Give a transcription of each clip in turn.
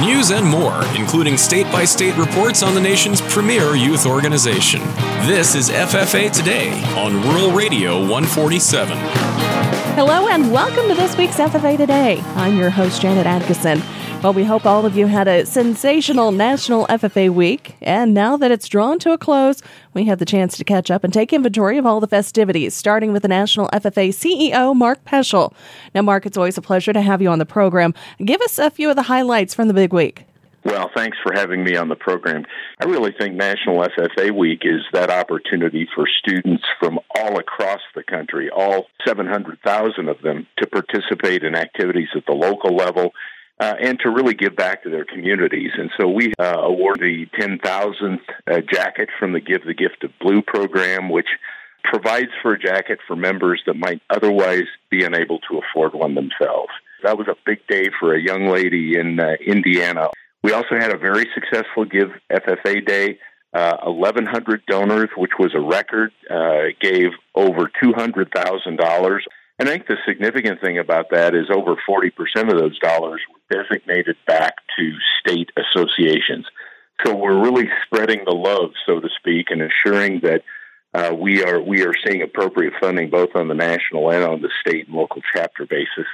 News and more, including state by state reports on the nation's premier youth organization. This is FFA Today on Rural Radio 147. Hello and welcome to this week's FFA Today. I'm your host, Janet Adkisson. Well, we hope all of you had a sensational National FFA week. And now that it's drawn to a close, we have the chance to catch up and take inventory of all the festivities, starting with the National FFA CEO, Mark Poeschl. Now, Mark, it's always a pleasure to have you on the program. Give us a few of the highlights from the big week. Well, thanks for having me on the program. I really think National FFA Week is that opportunity for students from all across the country, all 700,000 of them, to participate in activities at the local level uh, and to really give back to their communities. And so we uh, award the 10,000th uh, jacket from the Give the Gift of Blue program, which provides for a jacket for members that might otherwise be unable to afford one themselves. That was a big day for a young lady in uh, Indiana. We also had a very successful Give FFA Day. Uh, 1,100 donors, which was a record, uh, gave over $200,000 and I think the significant thing about that is over 40% of those dollars were designated back to state associations. So we're really spreading the love, so to speak, and ensuring that uh, we are we are seeing appropriate funding both on the national and on the state and local chapter basis.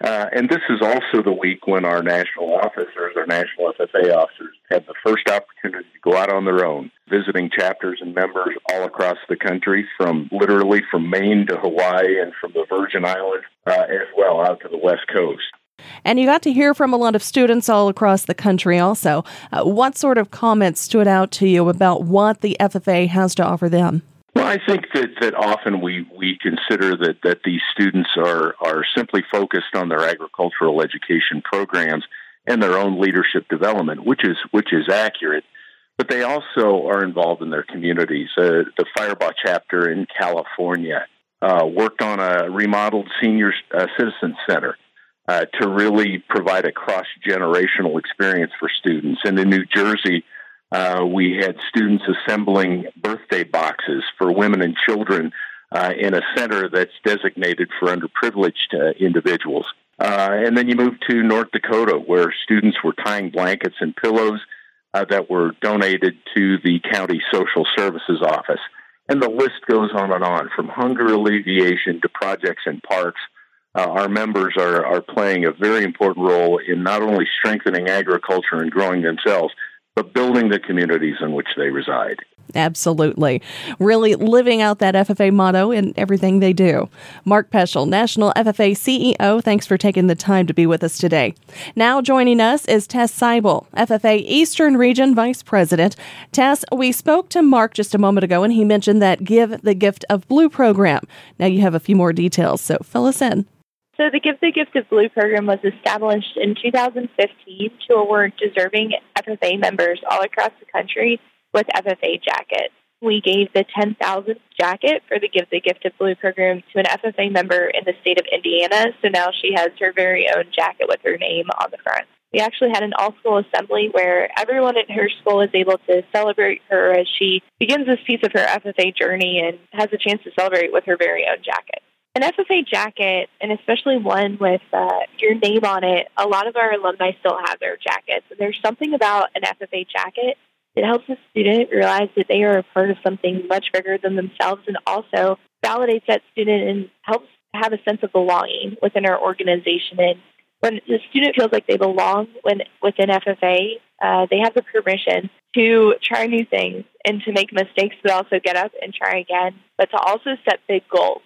Uh, and this is also the week when our national officers, our national FFA officers, had the first opportunity to go out on their own, visiting chapters and members all across the country, from literally from Maine to Hawaii and from the Virgin Islands uh, as well out to the West Coast. And you got to hear from a lot of students all across the country also. Uh, what sort of comments stood out to you about what the FFA has to offer them? Well, I think that, that often we, we consider that, that these students are, are simply focused on their agricultural education programs and their own leadership development, which is which is accurate. But they also are involved in their communities. Uh, the Firebaugh chapter in California uh, worked on a remodeled senior uh, citizen center uh, to really provide a cross generational experience for students. And in New Jersey, uh, we had students assembling birthday boxes for women and children uh, in a center that's designated for underprivileged individuals. And then you move to North Dakota, where students were tying blankets and pillows uh, that were donated to the county social services office. And the list goes on and on, from hunger alleviation to projects in parks. Uh, our members are, are playing a very important role in not only strengthening agriculture and growing themselves, but building the communities in which they reside. Absolutely. Really living out that FFA motto in everything they do. Mark Poeschl, National FFA CEO, thanks for taking the time to be with us today. Now joining us is Tess Seibel, FFA Eastern Region Vice President. Tess, we spoke to Mark just a moment ago and he mentioned that Give the Gift of Blue program. Now you have a few more details, so fill us in. So the Give the Gift of Blue program was established in 2015 to award deserving FFA members all across the country with FFA jackets. We gave the 10,000th jacket for the Give the Gift of Blue program to an FFA member in the state of Indiana, so now she has her very own jacket with her name on the front. We actually had an all school assembly where everyone in her school is able to celebrate her as she begins this piece of her FFA journey and has a chance to celebrate with her very own jacket. An FFA jacket, and especially one with uh, your name on it, a lot of our alumni still have their jackets. And there's something about an FFA jacket that helps a student realize that they are a part of something much bigger than themselves and also validates that student and helps have a sense of belonging within our organization. And when the student feels like they belong when, within FFA, uh, they have the permission to try new things and to make mistakes, but also get up and try again, but to also set big goals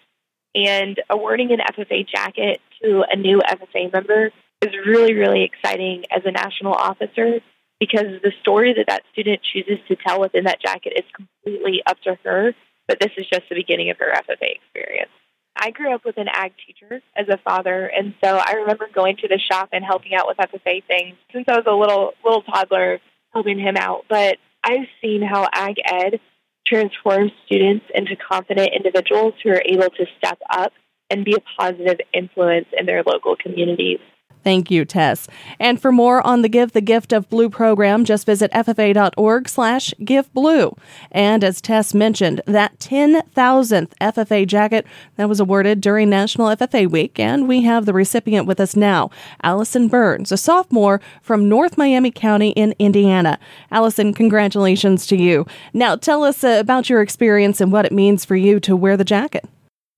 and awarding an FFA jacket to a new FFA member is really, really exciting as a national officer because the story that that student chooses to tell within that jacket is completely up to her. But this is just the beginning of her FFA experience. I grew up with an ag teacher as a father, and so I remember going to the shop and helping out with FFA things since I was a little little toddler, helping him out. But I've seen how ag ed transform students into confident individuals who are able to step up and be a positive influence in their local communities. Thank you, Tess. And for more on the Give the Gift of Blue program, just visit ffa.org slash giveblue. And as Tess mentioned, that 10,000th FFA jacket that was awarded during National FFA Week, and we have the recipient with us now, Allison Burns, a sophomore from North Miami County in Indiana. Allison, congratulations to you. Now tell us uh, about your experience and what it means for you to wear the jacket.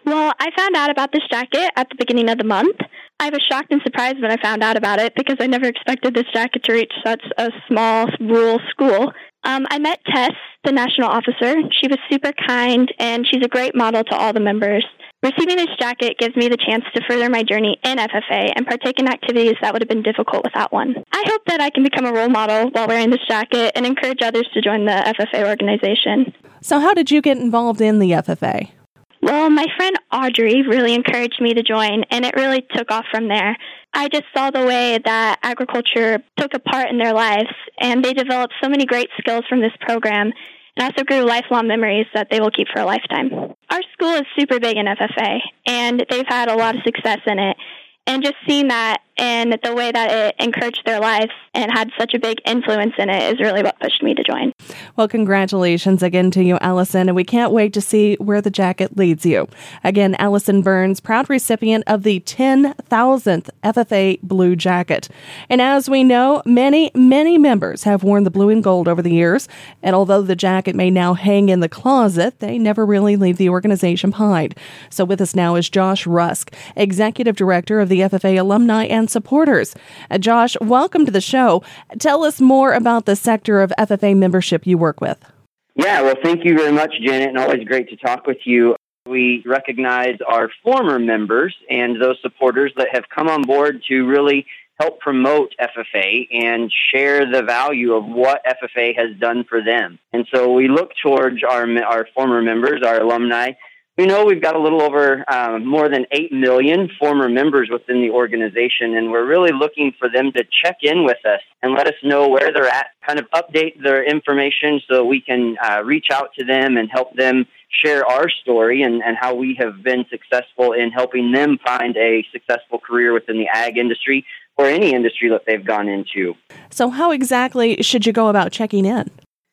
Well, I found out about this jacket at the beginning of the month. I was shocked and surprised when I found out about it because I never expected this jacket to reach such a small rural school. Um, I met Tess, the national officer. She was super kind and she's a great model to all the members. Receiving this jacket gives me the chance to further my journey in FFA and partake in activities that would have been difficult without one. I hope that I can become a role model while wearing this jacket and encourage others to join the FFA organization. So, how did you get involved in the FFA? Well, my friend Audrey really encouraged me to join, and it really took off from there. I just saw the way that agriculture took a part in their lives, and they developed so many great skills from this program, and also grew lifelong memories that they will keep for a lifetime. Our school is super big in FFA, and they've had a lot of success in it. And just seeing that and the way that it encouraged their lives and had such a big influence in it is really what pushed me to join. Well, congratulations again to you, Allison, and we can't wait to see where the jacket leads you. Again, Allison Burns, proud recipient of the 10,000th FFA Blue Jacket. And as we know, many, many members have worn the blue and gold over the years, and although the jacket may now hang in the closet, they never really leave the organization behind. So with us now is Josh Rusk, Executive Director of the FFA Alumni and supporters. Uh, Josh, welcome to the show. Tell us more about the sector of FFA membership you work with. Yeah, well, thank you very much, Janet, and always great to talk with you. We recognize our former members and those supporters that have come on board to really help promote FFA and share the value of what FFA has done for them. And so we look towards our our former members, our alumni, we know we've got a little over um, more than 8 million former members within the organization, and we're really looking for them to check in with us and let us know where they're at, kind of update their information so we can uh, reach out to them and help them share our story and, and how we have been successful in helping them find a successful career within the ag industry or any industry that they've gone into. So, how exactly should you go about checking in?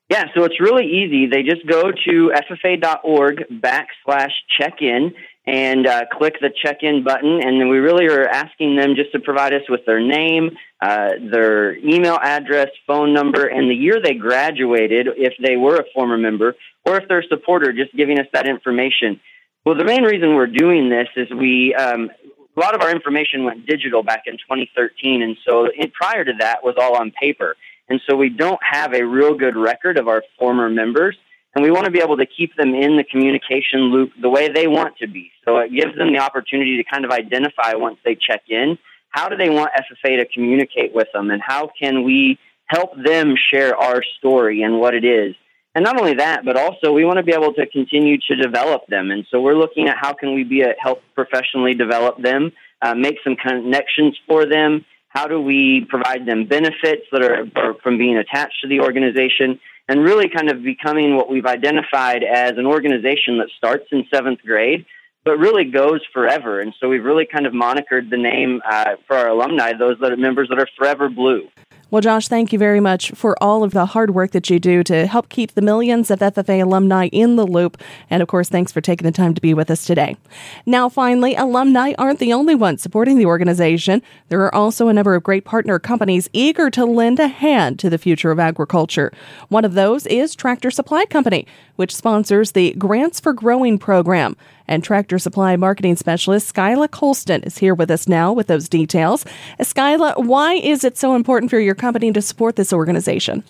Yeah, so it's really easy. They just go to ffa.org backslash check in and uh, click the check in button. And then we really are asking them just to provide us with their name, uh, their email address, phone number, and the year they graduated if they were a former member, or if they're a supporter, just giving us that information. Well, the main reason we're doing this is we, um, a lot of our information went digital back in 2013. And so prior to that was all on paper. And so we don't have a real good record of our former members. And we want to be able to keep them in the communication loop the way they want to be. So it gives them the opportunity to kind of identify once they check in how do they want FFA to communicate with them and how can we help them share our story and what it is. And not only that, but also we want to be able to continue to develop them. And so we're looking at how can we be a help professionally develop them, uh, make some connections for them, how do we provide them benefits that are, from being attached to the organization? And really kind of becoming what we've identified as an organization that starts in seventh grade but really goes forever. And so we've really kind of monikered the name uh, for our alumni, those that are members that are forever blue. Well, Josh, thank you very much for all of the hard work that you do to help keep the millions of FFA alumni in the loop. And of course, thanks for taking the time to be with us today. Now, finally, alumni aren't the only ones supporting the organization. There are also a number of great partner companies eager to lend a hand to the future of agriculture. One of those is Tractor Supply Company, which sponsors the Grants for Growing program. And Tractor Supply marketing specialist Skyla Colston is here with us now with those details. Uh, Skyla, why is it so important for your company to support this organization?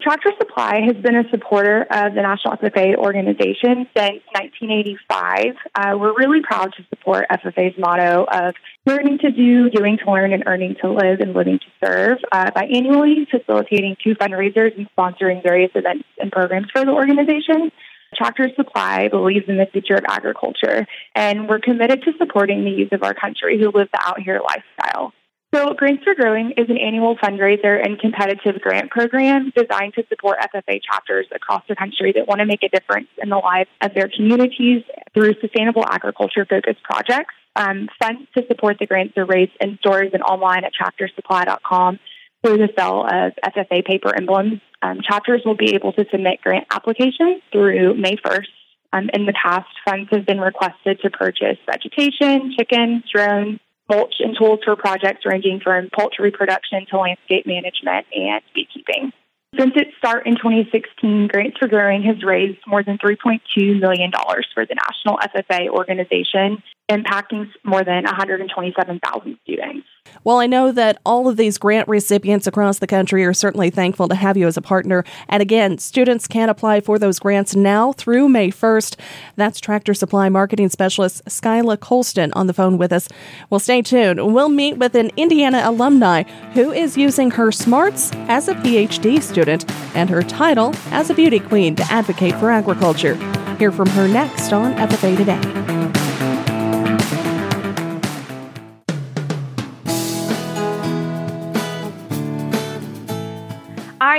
Tractor Supply has been a supporter of the National FFA organization since 1985. Uh, we're really proud to support FFA's motto of learning to do, doing to learn, and earning to live and living to serve uh, by annually facilitating two fundraisers and sponsoring various events and programs for the organization. Tractor Supply believes in the future of agriculture, and we're committed to supporting the youth of our country who live the out here lifestyle. So, Grants for Growing is an annual fundraiser and competitive grant program designed to support FFA chapters across the country that want to make a difference in the lives of their communities through sustainable agriculture focused projects. Um, funds to support the grants are raised in stores and online at tractorsupply.com through the sale of FFA paper emblems. Um, chapters will be able to submit grant applications through May 1st. Um, in the past, funds have been requested to purchase vegetation, chickens, drones, mulch, and tools for projects ranging from poultry production to landscape management and beekeeping. Since its start in 2016, Grants for Growing has raised more than $3.2 million for the National FFA organization, impacting more than 127,000 students. Well, I know that all of these grant recipients across the country are certainly thankful to have you as a partner. And again, students can apply for those grants now through May 1st. That's Tractor Supply Marketing Specialist Skyla Colston on the phone with us. Well, stay tuned. We'll meet with an Indiana alumni who is using her smarts as a PhD student and her title as a beauty queen to advocate for agriculture. Hear from her next on FFA Today.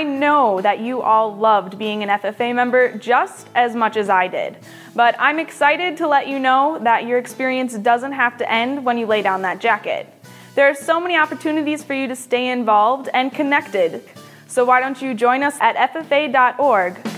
I know that you all loved being an FFA member just as much as I did. But I'm excited to let you know that your experience doesn't have to end when you lay down that jacket. There are so many opportunities for you to stay involved and connected. So why don't you join us at FFA.org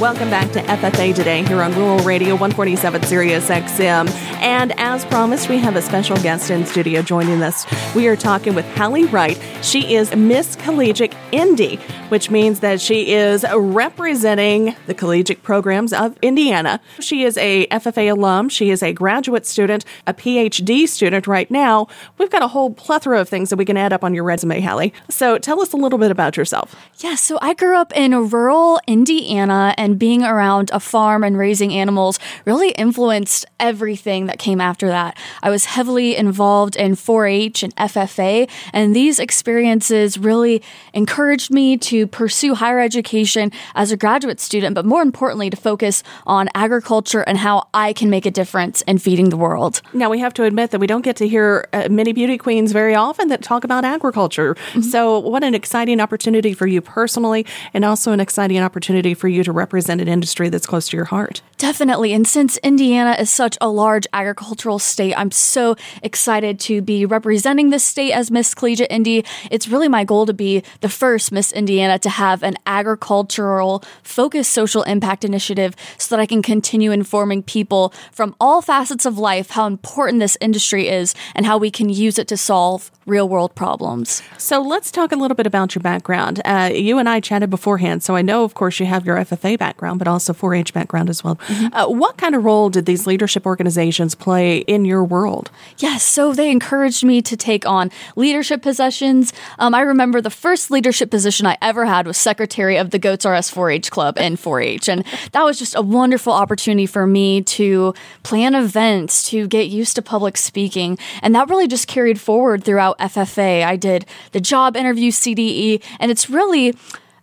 Welcome back to FFA Today here on Rural Radio 147 Sirius XM. And as promised, we have a special guest in studio joining us. We are talking with Hallie Wright. She is Miss Collegiate Indy, which means that she is representing the collegiate programs of Indiana. She is a FFA alum. She is a graduate student, a PhD student right now. We've got a whole plethora of things that we can add up on your resume, Hallie. So tell us a little bit about yourself. Yeah, so I grew up in rural Indiana and and being around a farm and raising animals really influenced everything that came after that. I was heavily involved in 4 H and FFA, and these experiences really encouraged me to pursue higher education as a graduate student, but more importantly, to focus on agriculture and how I can make a difference in feeding the world. Now, we have to admit that we don't get to hear uh, many beauty queens very often that talk about agriculture. Mm-hmm. So, what an exciting opportunity for you personally, and also an exciting opportunity for you to represent represent an industry that's close to your heart. Definitely. And since Indiana is such a large agricultural state, I'm so excited to be representing this state as Miss Collegiate Indy. It's really my goal to be the first Miss Indiana to have an agricultural focused social impact initiative so that I can continue informing people from all facets of life how important this industry is and how we can use it to solve real world problems. So let's talk a little bit about your background. Uh, you and I chatted beforehand, so I know, of course, you have your FFA background, but also 4 H background as well. Mm-hmm. Uh, what kind of role did these leadership organizations play in your world? Yes, so they encouraged me to take on leadership positions. Um, I remember the first leadership position I ever had was secretary of the Goats RS 4 H Club in 4 H. And that was just a wonderful opportunity for me to plan events, to get used to public speaking. And that really just carried forward throughout FFA. I did the job interview CDE, and it's really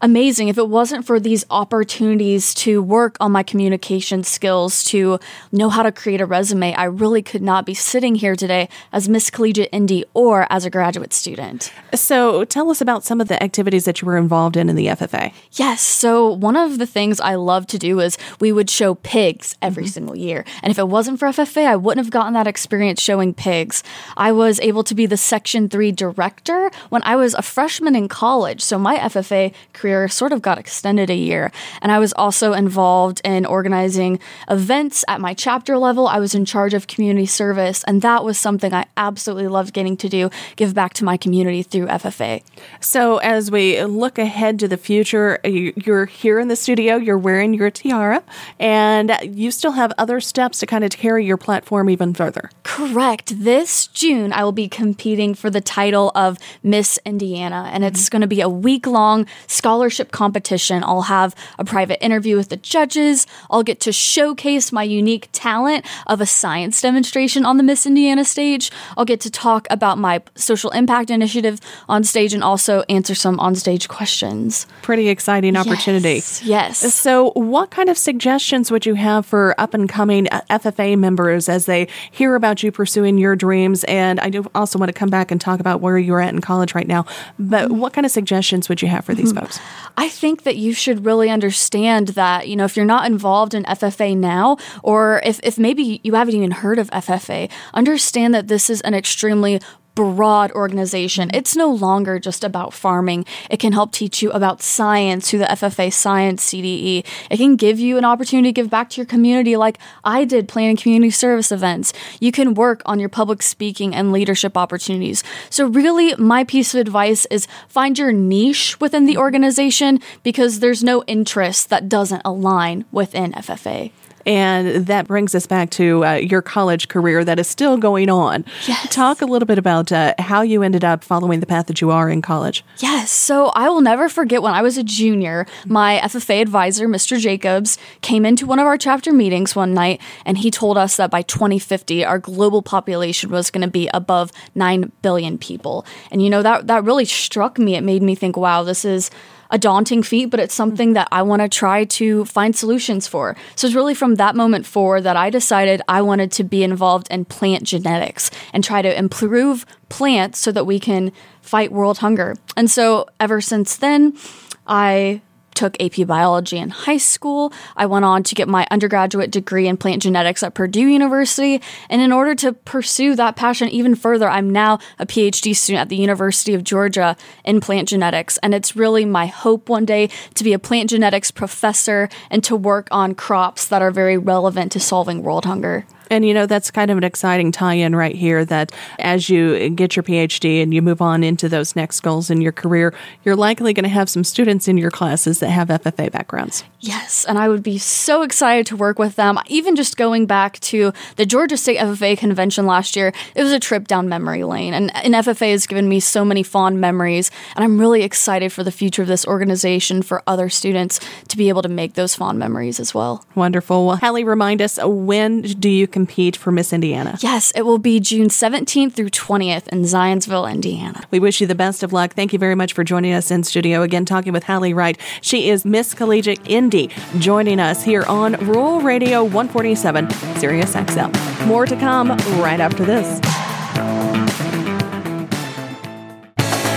amazing if it wasn't for these opportunities to work on my communication skills, to know how to create a resume. I really could not be sitting here today as Miss Collegiate Indy or as a graduate student. So, tell us about some of the activities that you were involved in in the FFA. Yes. So, one of the things I love to do is we would show pigs every mm-hmm. single year. And if it wasn't for FFA, I wouldn't have gotten that experience showing pigs. I was able to be the Section 3 director when I was a freshman in college. So, my FFA career career sort of got extended a year. And I was also involved in organizing events at my chapter level. I was in charge of community service, and that was something I absolutely loved getting to do, give back to my community through FFA. So, as we look ahead to the future, you're here in the studio, you're wearing your tiara, and you still have other steps to kind of carry your platform even further. Correct. This June, I will be competing for the title of Miss Indiana, and it's mm-hmm. going to be a week long scholarship scholarship competition. I'll have a private interview with the judges. I'll get to showcase my unique talent of a science demonstration on the Miss Indiana stage. I'll get to talk about my social impact initiative on stage and also answer some on-stage questions. Pretty exciting opportunity. Yes. yes. So, what kind of suggestions would you have for up and coming FFA members as they hear about you pursuing your dreams? And I do also want to come back and talk about where you're at in college right now. But what kind of suggestions would you have for these mm-hmm. folks? I think that you should really understand that, you know, if you're not involved in FFA now, or if, if maybe you haven't even heard of FFA, understand that this is an extremely broad organization. It's no longer just about farming. It can help teach you about science through the FFA Science CDE. It can give you an opportunity to give back to your community, like I did planning community service events. You can work on your public speaking and leadership opportunities. So, really, my piece of advice is find your niche within the organization because there's no interest that doesn't align within FFA. And that brings us back to uh, your college career that is still going on. Yes. Talk a little bit about uh, how you ended up following the path that you are in college. Yes. So I will never forget when I was a junior, my FFA advisor, Mr. Jacobs, came into one of our chapter meetings one night and he told us that by 2050, our global population was going to be above 9 billion people. And you know, that, that really struck me. It made me think, wow, this is a daunting feat, but it's something that I want to try to find solutions for. So it's really from that moment forward that I decided I wanted to be involved in plant genetics and try to improve plants so that we can fight world hunger. And so ever since then, I took AP biology in high school. I went on to get my undergraduate degree in plant genetics at Purdue University. And in order to pursue that passion even further, I'm now a PhD student at the University of Georgia in plant genetics. And it's really my hope one day to be a plant genetics professor and to work on crops that are very relevant to solving world hunger. And you know, that's kind of an exciting tie in right here that as you get your PhD and you move on into those next goals in your career, you're likely going to have some students in your classes that have FFA backgrounds. Yes, and I would be so excited to work with them. Even just going back to the Georgia State FFA convention last year, it was a trip down memory lane. And, and FFA has given me so many fond memories. And I'm really excited for the future of this organization for other students to be able to make those fond memories as well. Wonderful. Well, Hallie, remind us when do you compete for Miss Indiana? Yes, it will be June 17th through 20th in Zionsville, Indiana. We wish you the best of luck. Thank you very much for joining us in studio. Again, talking with Hallie Wright. She is Miss Collegiate Indy, joining us here on Rural Radio 147, Sirius XM. More to come right after this.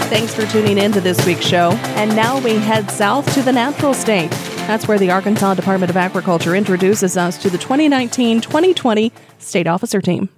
Thanks for tuning in to this week's show. And now we head south to the natural state. That's where the Arkansas Department of Agriculture introduces us to the 2019 2020 State Officer Team.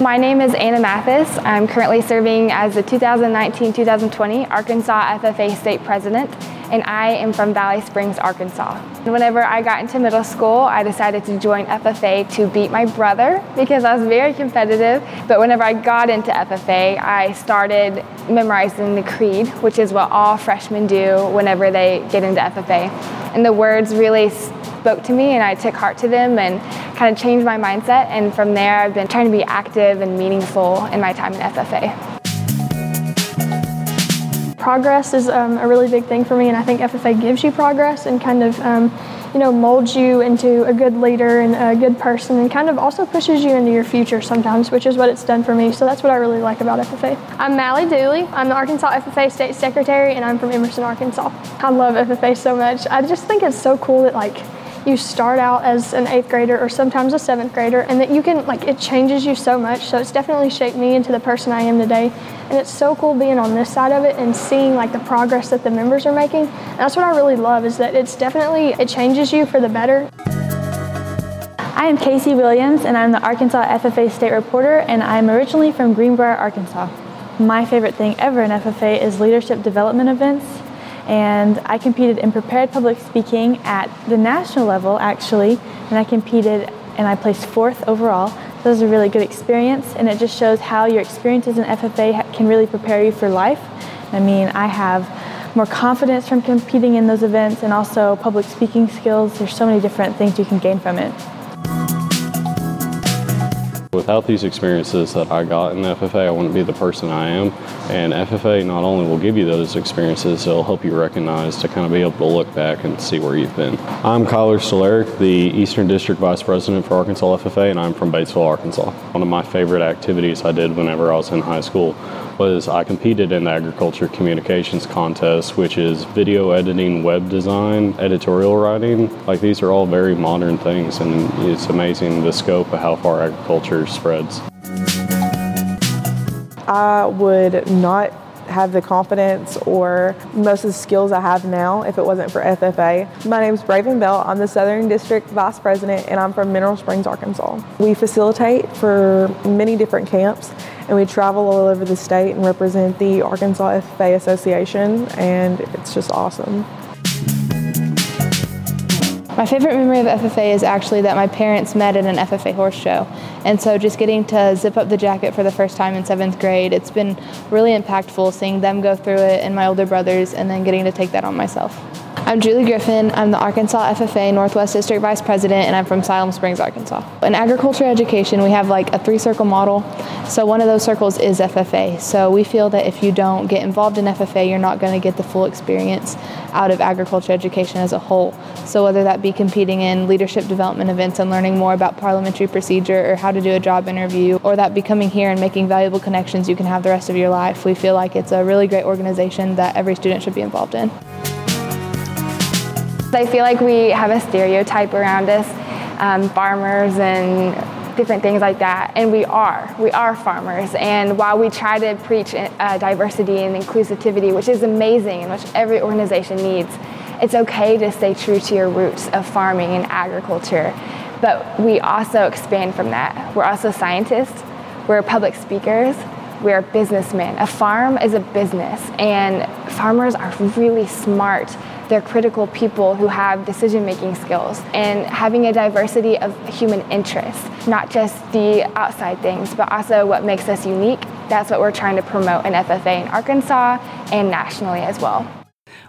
My name is Anna Mathis. I'm currently serving as the 2019 2020 Arkansas FFA State President, and I am from Valley Springs, Arkansas. Whenever I got into middle school, I decided to join FFA to beat my brother because I was very competitive. But whenever I got into FFA, I started memorizing the creed, which is what all freshmen do whenever they get into FFA. And the words really spoke to me and I took heart to them and kind of changed my mindset. And from there, I've been trying to be active and meaningful in my time in FFA. Progress is um, a really big thing for me, and I think FFA gives you progress and kind of, um, you know, molds you into a good leader and a good person, and kind of also pushes you into your future sometimes, which is what it's done for me. So that's what I really like about FFA. I'm Mally Dooley. I'm the Arkansas FFA State Secretary, and I'm from Emerson, Arkansas. I love FFA so much. I just think it's so cool that like you start out as an eighth grader or sometimes a seventh grader and that you can like it changes you so much. So it's definitely shaped me into the person i am today. And it's so cool being on this side of it and seeing like the progress that the members are making. And that's what i really love is that it's definitely it changes you for the better. I am Casey Williams, and I'm the Arkansas FFA State Reporter, and I'm originally from Greenbrier, Arkansas. My favorite thing ever in FFA is leadership development events and I competed in prepared public speaking at the national level actually, and I competed and I placed fourth overall. So it was a really good experience, and it just shows how your experiences in FFA can really prepare you for life. I mean, I have more confidence from competing in those events and also public speaking skills. There's so many different things you can gain from it. Without these experiences that I got in the FFA, I wouldn't be the person I am. And FFA not only will give you those experiences, it'll help you recognize to kind of be able to look back and see where you've been. I'm Kyler Stolaric, the Eastern District Vice President for Arkansas FFA, and I'm from Batesville, Arkansas. One of my favorite activities I did whenever I was in high school was I competed in the agriculture communications contest, which is video editing, web design, editorial writing. Like these are all very modern things, and it's amazing the scope of how far agriculture spreads. I would not have the confidence or most of the skills I have now if it wasn't for FFA. My name is Braven Bell. I'm the Southern District Vice President and I'm from Mineral Springs, Arkansas. We facilitate for many different camps and we travel all over the state and represent the Arkansas FFA Association and it's just awesome. My favorite memory of FFA is actually that my parents met at an FFA horse show. And so just getting to zip up the jacket for the first time in seventh grade, it's been really impactful seeing them go through it and my older brothers and then getting to take that on myself. I'm Julie Griffin. I'm the Arkansas FFA Northwest District Vice President, and I'm from Siloam Springs, Arkansas. In agriculture education, we have like a three circle model. So, one of those circles is FFA. So, we feel that if you don't get involved in FFA, you're not going to get the full experience out of agriculture education as a whole. So, whether that be competing in leadership development events and learning more about parliamentary procedure or how to do a job interview, or that be coming here and making valuable connections you can have the rest of your life, we feel like it's a really great organization that every student should be involved in. I feel like we have a stereotype around us, um, farmers and different things like that. And we are. We are farmers. And while we try to preach uh, diversity and inclusivity, which is amazing and which every organization needs, it's okay to stay true to your roots of farming and agriculture. But we also expand from that. We're also scientists, we're public speakers, we're businessmen. A farm is a business, and farmers are really smart they're critical people who have decision making skills and having a diversity of human interests, not just the outside things, but also what makes us unique. That's what we're trying to promote in FFA in Arkansas and nationally as well.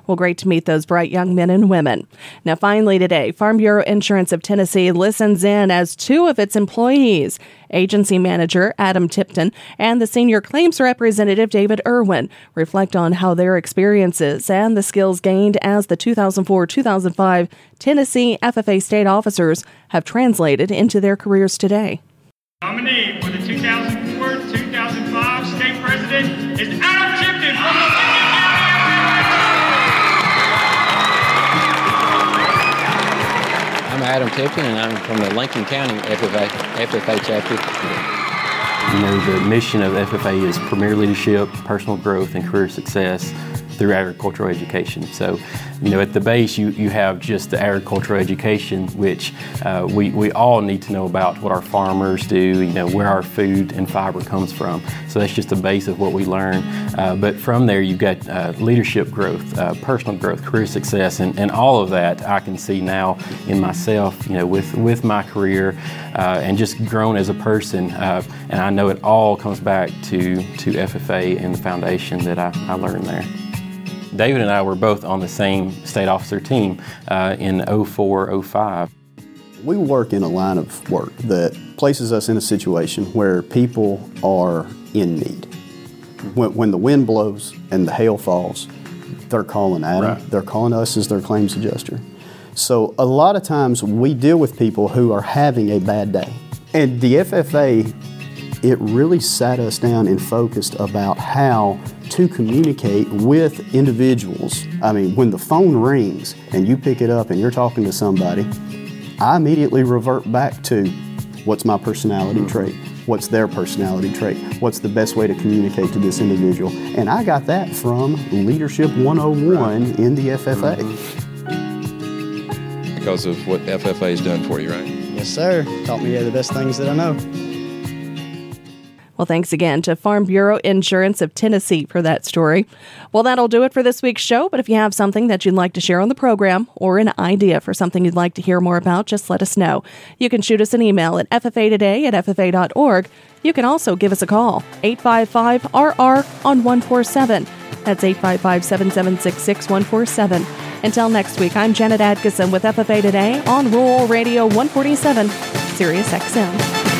Well, great to meet those bright young men and women. Now, finally, today, Farm Bureau Insurance of Tennessee listens in as two of its employees, agency manager Adam Tipton and the senior claims representative David Irwin, reflect on how their experiences and the skills gained as the 2004 2005 Tennessee FFA state officers have translated into their careers today. Nominee for the 2004 2005 And I'm from the Lincoln County FFA, FFA chapter. You know, the mission of FFA is premier leadership, personal growth, and career success through agricultural education. So, you know, at the base, you, you have just the agricultural education, which uh, we, we all need to know about what our farmers do, you know, where our food and fiber comes from. So that's just the base of what we learn. Uh, but from there, you've got uh, leadership growth, uh, personal growth, career success, and, and all of that I can see now in myself, you know, with, with my career uh, and just grown as a person. Uh, and I know it all comes back to, to FFA and the foundation that I, I learned there. David and I were both on the same state officer team uh, in 04, 05. We work in a line of work that places us in a situation where people are in need. When, when the wind blows and the hail falls, they're calling Adam. Right. They're calling us as their claims adjuster. So a lot of times we deal with people who are having a bad day. And the FFA, it really sat us down and focused about how to communicate with individuals. I mean, when the phone rings and you pick it up and you're talking to somebody, I immediately revert back to what's my personality mm-hmm. trait? What's their personality trait? What's the best way to communicate to this individual? And I got that from Leadership 101 in the FFA. Mm-hmm. Because of what FFA has done for you, right? Yes, sir. Taught me the best things that I know. Well, thanks again to Farm Bureau Insurance of Tennessee for that story. Well, that'll do it for this week's show. But if you have something that you'd like to share on the program or an idea for something you'd like to hear more about, just let us know. You can shoot us an email at ffa today at ffa.org. You can also give us a call, 855 RR on 147. That's 855 776 6147. Until next week, I'm Janet Adkisson with FFA Today on Rural Radio 147, Sirius XM.